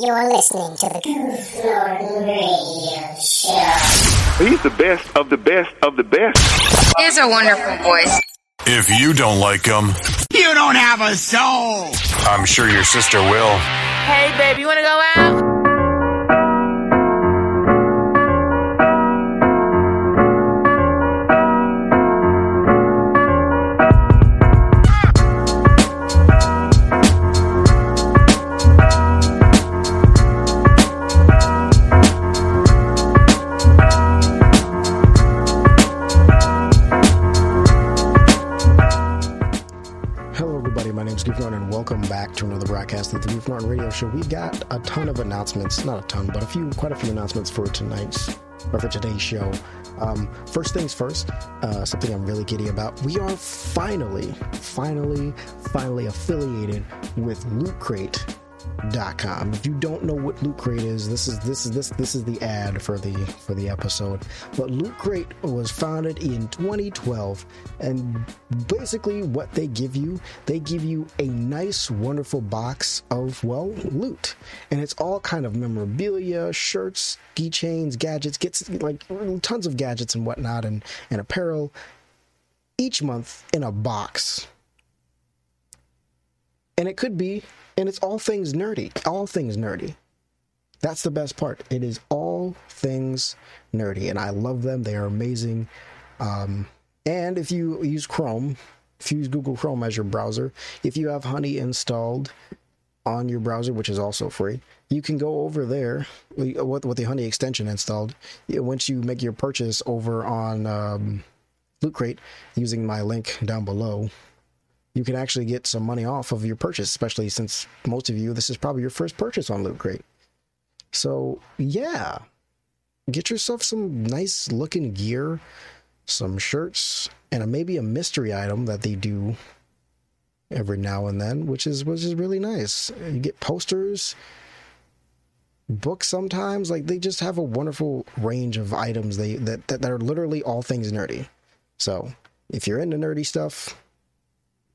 You're listening to the Goof Norton Radio Show. He's the best of the best of the best. He has a wonderful voice. If you don't like him, You don't have a soul. I'm sure your sister will. Hey, babe, you want to go out? To another broadcast of the Goof Norton Radio Show. We've got a ton of announcements, not a ton, but a few, quite a few announcements for tonight's or for today's show. Um, first things first, uh, something I'm really giddy about. We are finally, finally, finally affiliated with Loot Crate. Dot com. If you don't know what Loot Crate is, this is this is this this is the ad for the for the episode. But Loot Crate was founded in 2012, and basically what they give you, they give you a nice, wonderful box of well loot, and it's all kind of memorabilia, shirts, keychains, gadgets, gets like tons of gadgets and whatnot, and and apparel. Each month in a box and it could be and it's all things nerdy all things nerdy. That's the best part. It is all things nerdy and i love them. They are amazing. Um, and if you use chrome if you use google chrome as your browser if you have honey installed on your browser which is also free you can go over there with, with the honey extension installed once you make your purchase over on um, loot crate using my link down below you can actually get some money off of your purchase, especially since most of you, this is probably your first purchase on Loot Crate. So, yeah, get yourself some nice looking gear, some shirts, and a, maybe a mystery item that they do every now and then, which is which is really nice. You get posters, books sometimes. Like they just have a wonderful range of items they that, that, that are literally all things nerdy. So if you're into nerdy stuff,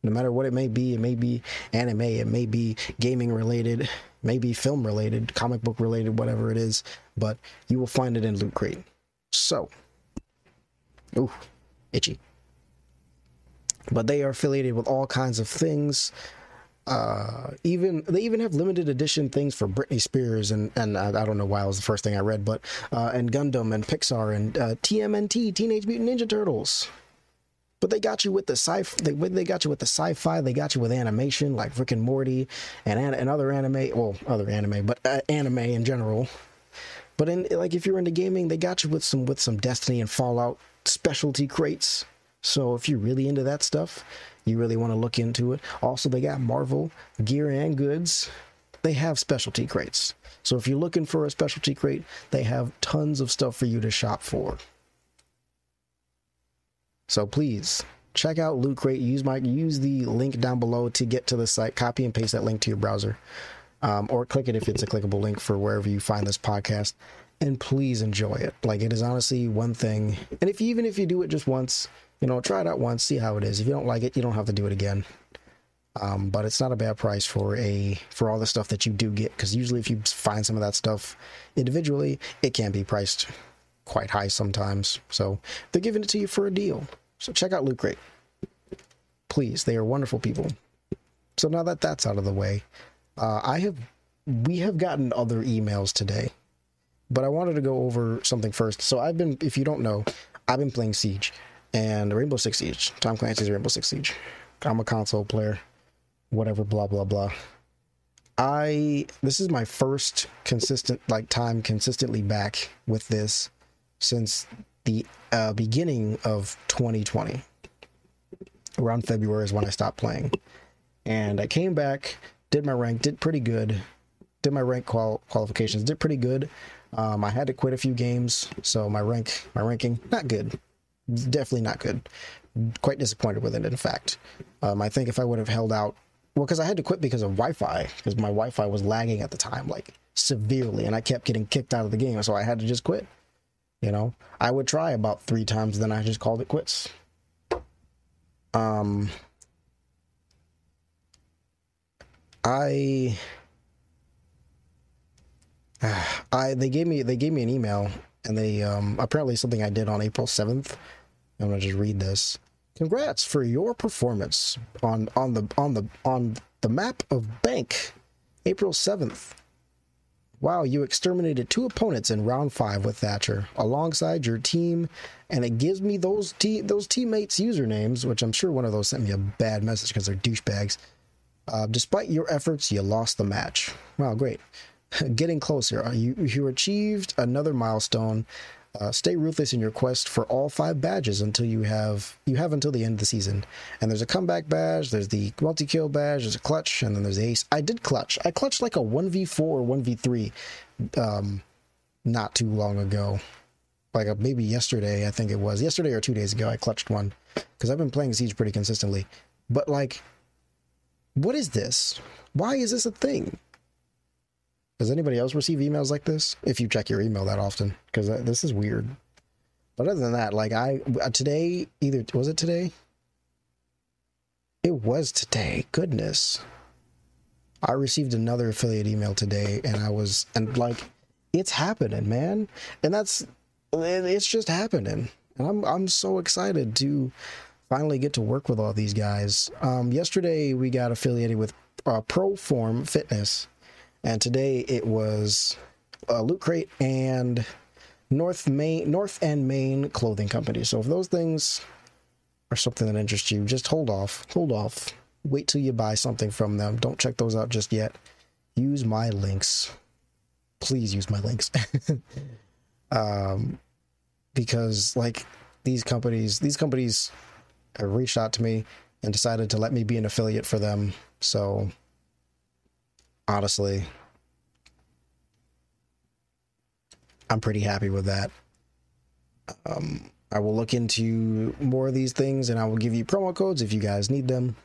no matter what it may be, it may be anime, it may be gaming related, maybe film related, comic book related, whatever it is, but you will find it in Loot Crate. So, ooh, itchy. But they are affiliated with all kinds of things. Uh, even they even have limited edition things for Britney Spears and and I, I don't know why it was the first thing I read, but uh, and Gundam and Pixar and uh, TMNT Teenage Mutant Ninja Turtles. But they got you with the sci they they got you with the sci-fi. They got you with animation like Rick and Morty and an- and other anime. Well, other anime, but uh, anime in general. But in like if you're into gaming, they got you with some with some Destiny and Fallout specialty crates. So if you're really into that stuff, you really want to look into it. Also, they got Marvel gear and goods. They have specialty crates. So if you're looking for a specialty crate, they have tons of stuff for you to shop for. So please check out Loot Crate. Use my use the link down below to get to the site. Copy and paste that link to your browser, um, or click it if it's a clickable link for wherever you find this podcast. And please enjoy it. Like it is honestly one thing. And if you, even if you do it just once, you know, try it out once, see how it is. If you don't like it, you don't have to do it again. Um, but it's not a bad price for a for all the stuff that you do get because usually if you find some of that stuff individually, it can be priced quite high sometimes. So they're giving it to you for a deal. So check out Loot Crate. Please, they are wonderful people. So now that that's out of the way, uh, I have we have gotten other emails today, but I wanted to go over something first. So I've been, if you don't know, I've been playing Siege and Rainbow Six Siege. Tom Clancy's Rainbow Six Siege. I'm a console player. Whatever, blah blah blah. I this is my first consistent like time consistently back with this since the uh, beginning of 2020. Around February is when I stopped playing, and I came back, did my rank, did pretty good, did my rank qual- qualifications, did pretty good. Um, I had to quit a few games, so my rank, my ranking, not good, definitely not good. Quite disappointed with it, in fact. Um, I think if I would have held out well, because I had to quit because of Wi-Fi, because my Wi-Fi was lagging at the time, like severely, and I kept getting kicked out of the game, so I had to just quit. You know, I would try about three times, then I just called it quits. Um, I I they gave me they gave me an email and they um apparently something I did on April 7th. I'm gonna just read this. Congrats for your performance on on the on the on the map of Bank, April 7th. Wow, you exterminated two opponents in round five with Thatcher alongside your team, and it gives me those te- those teammates' usernames, which I'm sure one of those sent me a bad message because they're douchebags. Uh, despite your efforts, you lost the match. Wow, great. Getting closer. Uh, You you achieved another milestone. Uh, stay ruthless in your quest for all five badges until you have you have until the end of the season. And there's a comeback badge, there's the multi kill badge, there's a clutch, and then there's the ace. I did clutch. I clutched like a one v four or one v three, um, not too long ago, like uh maybe yesterday. I think it was yesterday or two days ago. I clutched one because I've been playing Siege pretty consistently. But like, what is this? Why is this a thing? Does anybody else receive emails like this? If you check your email that often, because this is weird. But other than that, like I uh, today, either was it today? It was today. Goodness, I received another affiliate email today, and I was and like, it's happening, man, and that's it's just happening, and I'm I'm so excited to finally get to work with all these guys. Um, yesterday we got affiliated with uh, Proform Fitness, and today it was uh, Loot Crate and North Main North and Main Clothing Company. So if those things are something that interests you, just hold off, hold off, wait till you buy something from them. Don't check those out just yet. Use my links, please use my links, um, because like these companies, these companies reached out to me and decided to let me be an affiliate for them. So honestly, I'm pretty happy with that. Um, I will look into more of these things and I will give you promo codes if you guys need them.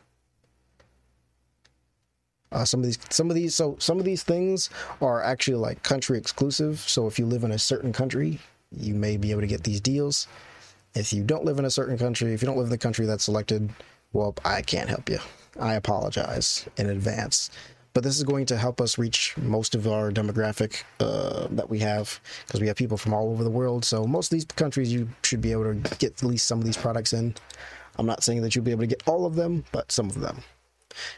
Uh, some of these, some of these, so some of these things are actually like country exclusive. So if you live in a certain country, you may be able to get these deals. If you don't live in a certain country, if you don't live in the country that's selected, well, I can't help you. I apologize in advance. But this is going to help us reach most of our demographic uh, that we have because we have people from all over the world. So most of these countries you should be able to get at least some of these products in. I'm not saying that you'll be able to get all of them, but some of them.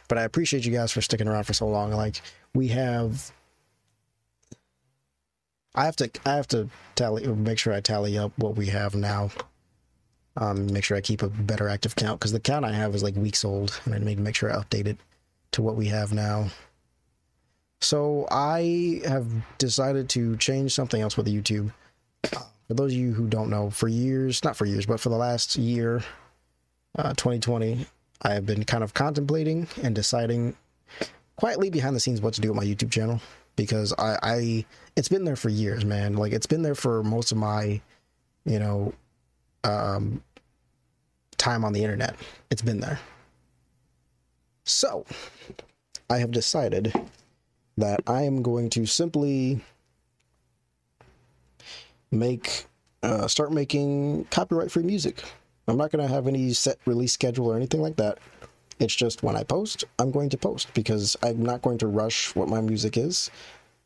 But I appreciate you guys for sticking around for so long. Like we have I have to I have to tally make sure I tally up what we have now. Um, make sure I keep a better active count because the count I have is like weeks old, and I need to make sure I update it to what we have now. So I have decided to change something else with YouTube. For those of you who don't know, for years, not for years, but for the last year, uh, 2020, I have been kind of contemplating and deciding quietly behind the scenes what to do with my YouTube channel because I, I it's been there for years, man. Like it's been there for most of my, you know, um, time on the internet. It's been there. So, I have decided that I am going to simply make uh, start making copyright free music. I'm not going to have any set release schedule or anything like that. It's just when I post, I'm going to post because I'm not going to rush what my music is.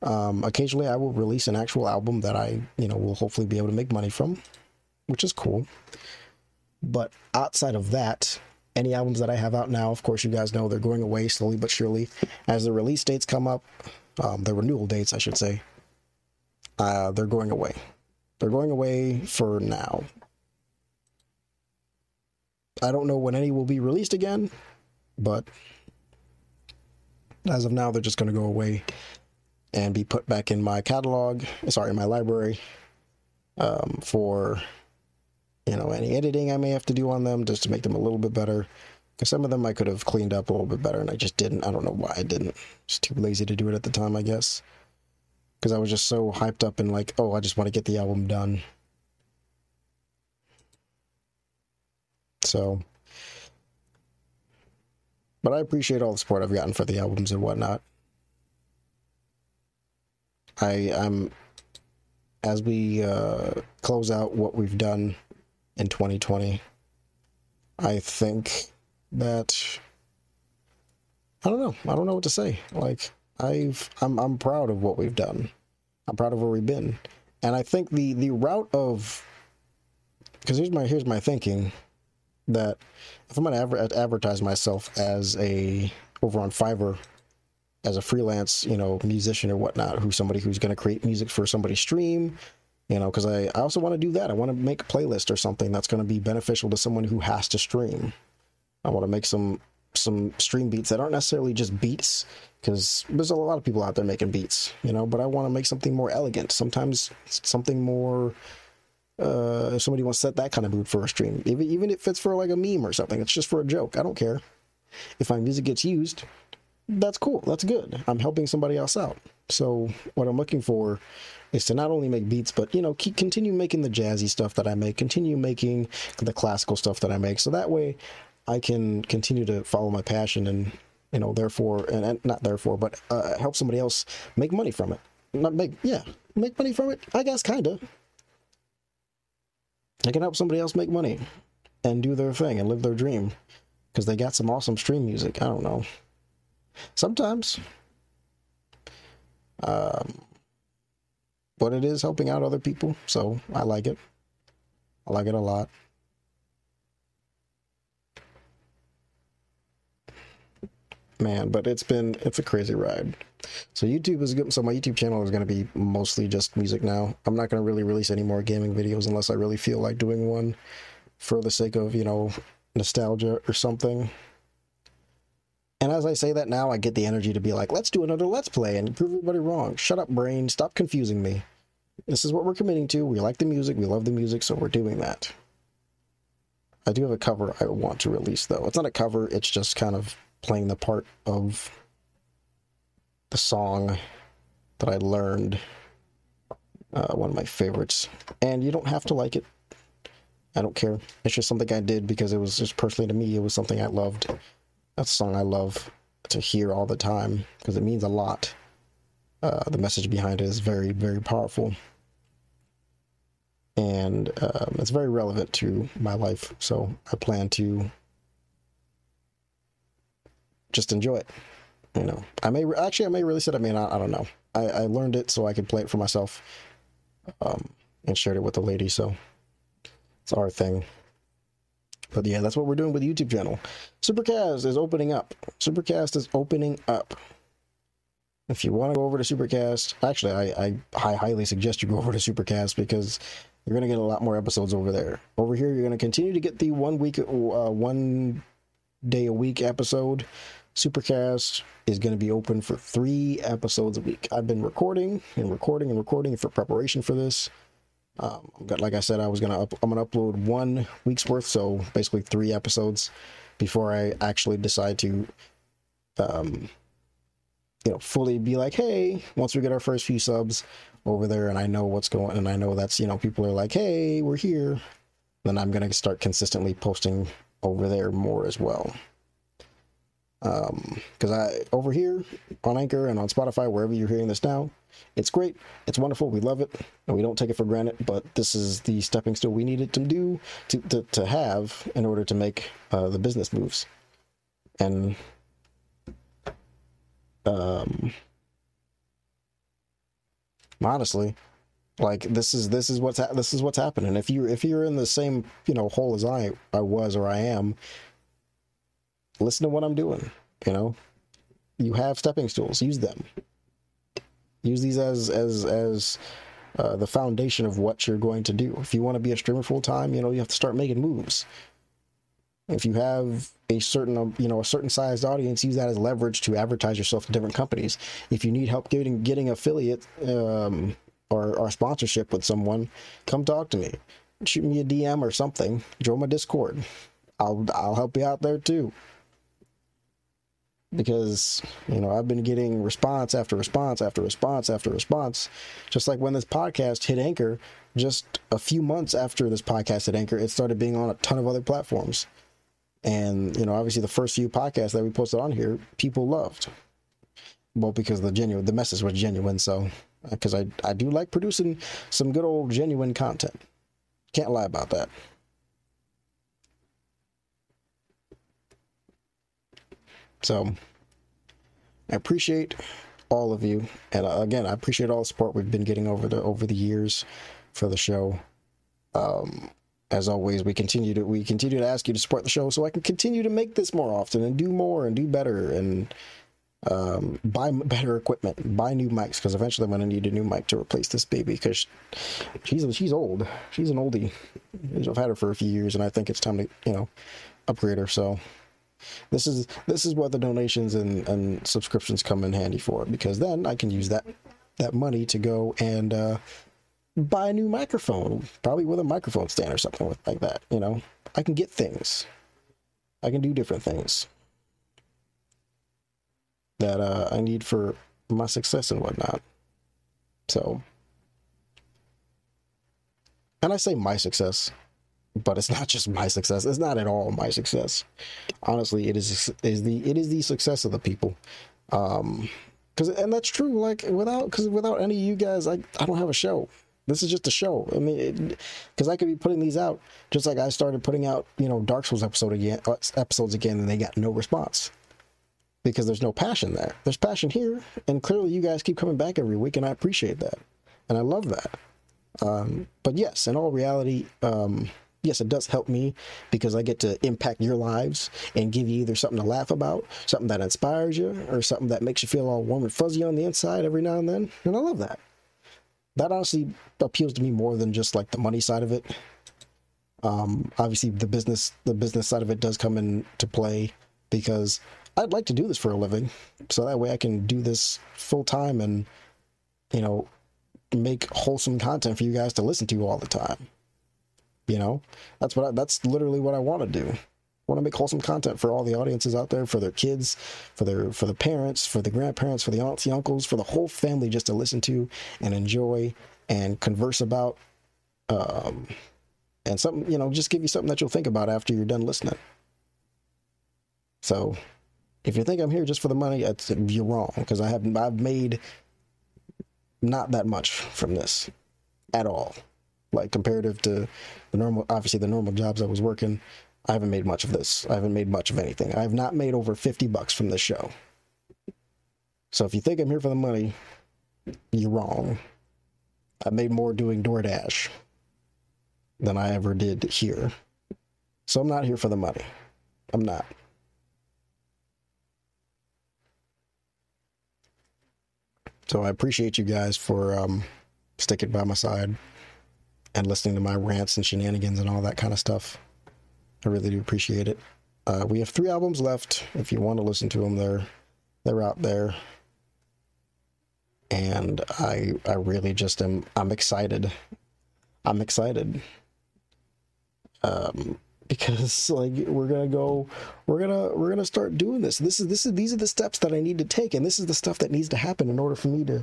Um, occasionally, I will release an actual album that I, you know, will hopefully be able to make money from, which is cool. But outside of that, any albums that I have out now, of course, you guys know they're going away slowly but surely as the release dates come up. Um, the renewal dates, I should say. Uh, they're going away. They're going away for now. I don't know when any will be released again, but as of now, they're just going to go away and be put back in my catalog. Sorry, in my library um, for you know any editing I may have to do on them just to make them a little bit better. Because some of them I could have cleaned up a little bit better, and I just didn't. I don't know why I didn't. Just too lazy to do it at the time, I guess. Because I was just so hyped up and like, oh, I just want to get the album done. So, but I appreciate all the support I've gotten for the albums and whatnot. I I'm as we uh, close out what we've done in 2020. I think that I don't know. I don't know what to say. Like I've I'm I'm proud of what we've done. I'm proud of where we've been, and I think the the route of because here's my here's my thinking that if I'm adver- advertise myself as a over on Fiverr as a freelance, you know, musician or whatnot, who's somebody who's to create music for somebody's stream, you know, because I, I also want to do that. I want to make a playlist or something that's going to be beneficial to someone who has to stream. I want to make some some stream beats that aren't necessarily just beats because there's a lot of people out there making beats, you know, but I want to make something more elegant. Sometimes something more uh, if somebody wants to set that kind of mood for a stream, even even if it's for like a meme or something, it's just for a joke. I don't care. If my music gets used, that's cool. That's good. I'm helping somebody else out. So what I'm looking for is to not only make beats, but you know, keep continue making the jazzy stuff that I make, continue making the classical stuff that I make. So that way, I can continue to follow my passion and you know, therefore, and, and not therefore, but uh, help somebody else make money from it. Not make, yeah, make money from it. I guess kinda. I can help somebody else make money and do their thing and live their dream because they got some awesome stream music. I don't know. Sometimes. Um, but it is helping out other people, so I like it. I like it a lot. Man, but it's been it's a crazy ride. So YouTube is good. So my YouTube channel is going to be mostly just music now. I'm not going to really release any more gaming videos unless I really feel like doing one for the sake of you know nostalgia or something. And as I say that now, I get the energy to be like, let's do another let's play and prove everybody wrong. Shut up, brain. Stop confusing me. This is what we're committing to. We like the music. We love the music, so we're doing that. I do have a cover I want to release though. It's not a cover. It's just kind of playing the part of the song that I learned, uh, one of my favorites. And you don't have to like it. I don't care. It's just something I did because it was just personally to me, it was something I loved. That's a song I love to hear all the time because it means a lot. Uh, the message behind it is very, very powerful. And um, it's very relevant to my life. So I plan to just enjoy it. You know, I may actually I may release it. I mean, I, I don't know. I, I learned it so I could play it for myself, um, and shared it with the lady. So it's our thing. But yeah, that's what we're doing with the YouTube channel. Supercast is opening up. Supercast is opening up. If you want to go over to Supercast, actually, I, I, I highly suggest you go over to Supercast because you're going to get a lot more episodes over there. Over here, you're going to continue to get the one week, uh, one day a week episode. Supercast is going to be open for three episodes a week. I've been recording and recording and recording for preparation for this. Um, like I said, I was gonna up, I'm gonna upload one week's worth, so basically three episodes before I actually decide to, um, you know, fully be like, hey, once we get our first few subs over there, and I know what's going, and I know that's you know people are like, hey, we're here, then I'm gonna start consistently posting over there more as well. Um, because I over here on Anchor and on Spotify, wherever you're hearing this now, it's great, it's wonderful, we love it, and we don't take it for granted. But this is the stepping stone we needed to do to to, to have in order to make uh, the business moves, and um, honestly, like this is this is what's ha- this is what's happening. If you if you're in the same you know hole as I I was or I am, listen to what I'm doing. You know, you have stepping stools. Use them. Use these as as as uh, the foundation of what you're going to do. If you want to be a streamer full time, you know you have to start making moves. If you have a certain um, you know a certain sized audience, use that as leverage to advertise yourself to different companies. If you need help getting getting affiliate um, or, or sponsorship with someone, come talk to me. Shoot me a DM or something. Join my Discord. I'll I'll help you out there too because you know I've been getting response after response after response after response. Just like when this podcast hit Anchor, just a few months after this podcast hit Anchor, it started being on a ton of other platforms. And you know, obviously, the first few podcasts that we posted on here, people loved. Well, because the genuine, the message was genuine. So, because I I do like producing some good old genuine content. Can't lie about that. So I appreciate all of you, and uh, again, I appreciate all the support we've been getting over the over the years for the show. Um, as always, we continue to we continue to ask you to support the show so I can continue to make this more often and do more and do better and um, buy better equipment, buy new mics because eventually I'm going to need a new mic to replace this baby because she's she's old. She's an oldie. I've had her for a few years and I think it's time to you know upgrade her. So this is this is what the donations and, and subscriptions come in handy for because then I can use that that money to go and uh, buy a new microphone, probably with a microphone stand or something like that. You know, I can get things. I can do different things that uh, I need for my success and whatnot. So, and I say my success, but it's not just my success. It's not at all my success. Honestly, it is is the it is the success of the people. Um, because and that's true. Like without because without any of you guys, I I don't have a show. This is just a show. I mean, because I could be putting these out just like I started putting out, you know, Dark Souls episode again, uh, episodes again, and they got no response because there's no passion there. There's passion here, and clearly you guys keep coming back every week, and I appreciate that, and I love that. Um, but yes, in all reality, um, yes, it does help me because I get to impact your lives and give you either something to laugh about, something that inspires you, or something that makes you feel all warm and fuzzy on the inside every now and then. And I love that. That honestly appeals to me more than just like the money side of it. Um, obviously, the business the business side of it does come into play because I'd like to do this for a living, so that way I can do this full time and you know make wholesome content for you guys to listen to all the time. You know, that's what I, that's literally what I want to do. Want to make wholesome content for all the audiences out there, for their kids, for their for the parents, for the grandparents, for the aunts, the uncles, for the whole family, just to listen to and enjoy and converse about. Um, and something, you know, just give you something that you'll think about after you're done listening. So, if you think I'm here just for the money, you're wrong because I have I've made not that much from this at all. Like comparative to the normal, obviously the normal jobs I was working, I haven't made much of this. I haven't made much of anything. I have not made over fifty bucks from this show. So if you think I'm here for the money, you're wrong. I made more doing DoorDash than I ever did here. So I'm not here for the money. I'm not. So I appreciate you guys for um, sticking by my side and listening to my rants and shenanigans and all that kind of stuff. I really do appreciate it. Uh, we have three albums left. If you want to listen to them, they're they're out there, and I I really just am I'm excited. I'm excited. Um, because like we're gonna go we're gonna we're gonna start doing this this is this is these are the steps that i need to take and this is the stuff that needs to happen in order for me to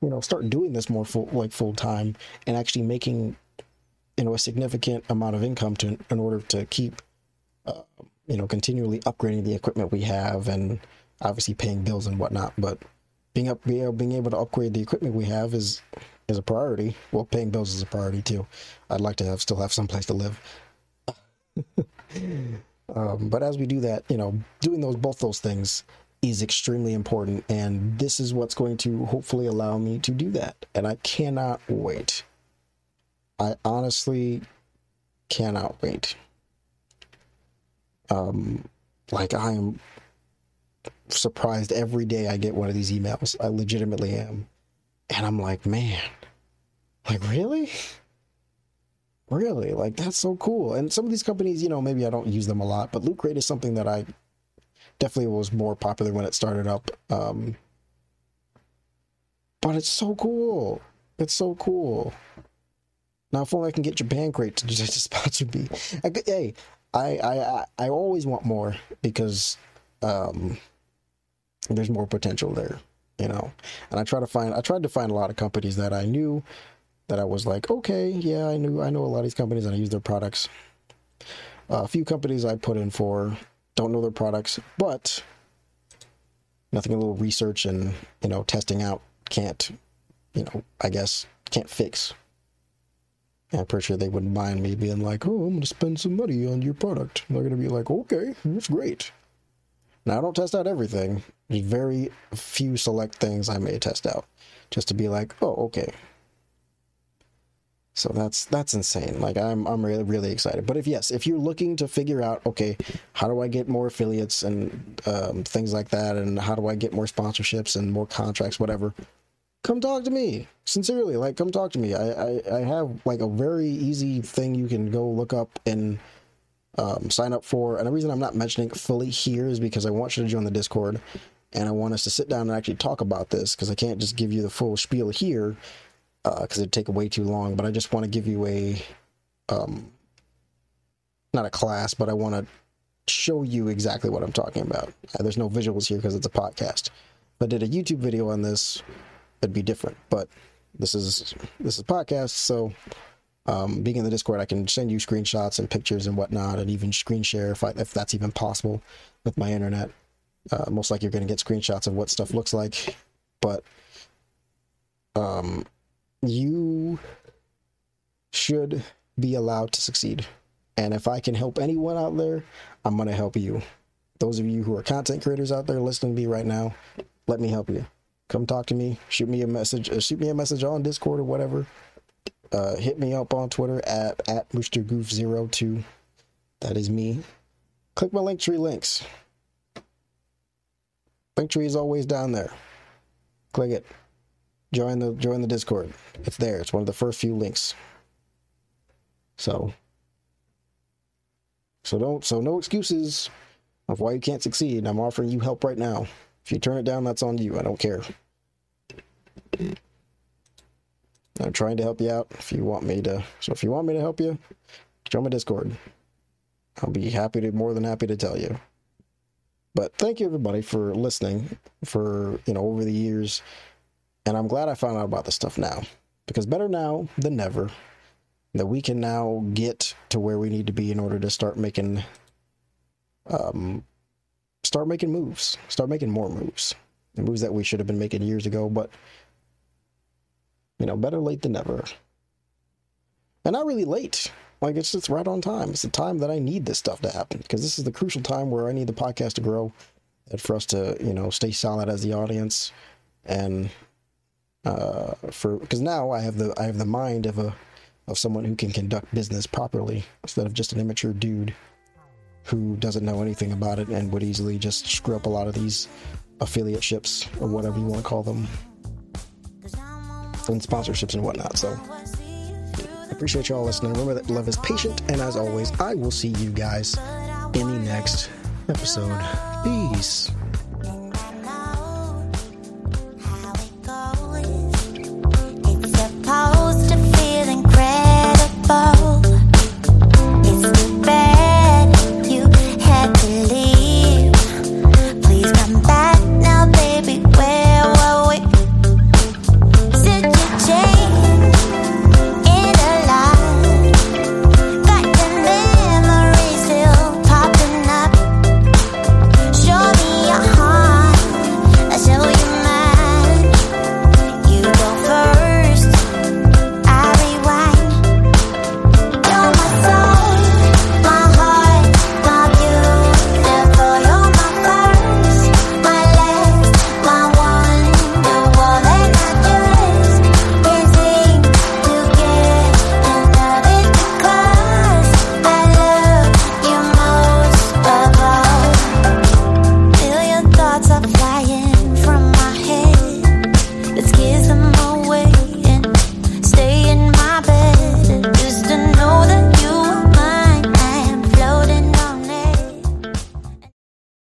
you know start doing this more full like full time and actually making you know a significant amount of income to in order to keep uh, you know continually upgrading the equipment we have and obviously paying bills and whatnot. But being up being able, to upgrade the equipment we have is is a priority. Well paying bills is a priority too. I'd like to have still have some place to live. Um, but as we do that, you know, doing those both those things is extremely important, and this is what's going to hopefully allow me to do that. And I cannot wait. I honestly cannot wait. Um, like I am surprised every day I get one of these emails. I legitimately am, and I'm like, man, like really? Really? Like that's so cool. And some of these companies, you know, maybe I don't use them a lot, but Loot Crate is something that I definitely was more popular when it started up. Um, but it's so cool. It's so cool. Now, if only I can get Japan Crate to to sponsor me. I, hey, I, I I I always want more because um, there's more potential there, you know. And I try to find I tried to find a lot of companies that I knew that I was like, okay, yeah, I knew I know a lot of these companies and I use their products. Uh, a few companies I put in for don't know their products, but nothing a little research and you know testing out can't, you know, I guess can't fix. I'm pretty sure they wouldn't mind me being like, oh, I'm gonna spend some money on your product. They're gonna be like, okay, that's great. Now I don't test out everything. There's very few select things I may test out, just to be like, oh, okay. So that's that's insane. Like I'm I'm really really excited. But if yes, if you're looking to figure out, okay, how do I get more affiliates and um, things like that, and how do I get more sponsorships and more contracts, whatever, come talk to me sincerely. Like come talk to me. I I, I have like a very easy thing you can go look up and um, sign up for. And the reason I'm not mentioning it fully here is because I want you to join the Discord, and I want us to sit down and actually talk about this because I can't just give you the full spiel here because it'd take way too long. But I just want to give you a, um, not a class, but I want to show you exactly what I'm talking about. Uh, there's no visuals here because it's a podcast. but did a YouTube video on this, it'd be different. But this is this is podcast, so um, being in the Discord, I can send you screenshots and pictures and whatnot, and even screen share if I, if that's even possible with my internet. Uh, most likely, you're going to get screenshots of what stuff looks like, but um, you should be allowed to succeed. And if I can help anyone out there, I'm going to help you. Those of you who are content creators out there listening to me right now, let me help you. Come talk to me. Shoot me a message. Uh, shoot me a message on Discord or whatever. Uh, hit me up on Twitter at at MrGoof02. That is me. Click my Linktree links. Linktree is always down there. Click it. Join the join the Discord. It's there. It's one of the first few links. So so don't so no excuses of why you can't succeed. I'm offering you help right now. If you turn it down, that's on you. I don't care. I'm trying to help you out if you want me to. So if you want me to help you, join my Discord. I'll be happy to more than happy to tell you. But thank you everybody for listening for, you know, over the years. And I'm glad I found out about this stuff now. Because better now than never that we can now get to where we need to be in order to start making um start making moves. Start making more moves. The moves that we should have been making years ago, but you know, better late than never. And not really late. Like it's just right on time. It's the time that I need this stuff to happen because this is the crucial time where I need the podcast to grow, and for us to you know stay solid as the audience, and uh, for because now I have the I have the mind of a of someone who can conduct business properly instead of just an immature dude who doesn't know anything about it and would easily just screw up a lot of these affiliate ships or whatever you want to call them and sponsorships and whatnot. So I appreciate y'all listening. Remember that love is patient, and as always, I will see you guys in the next episode. Peace.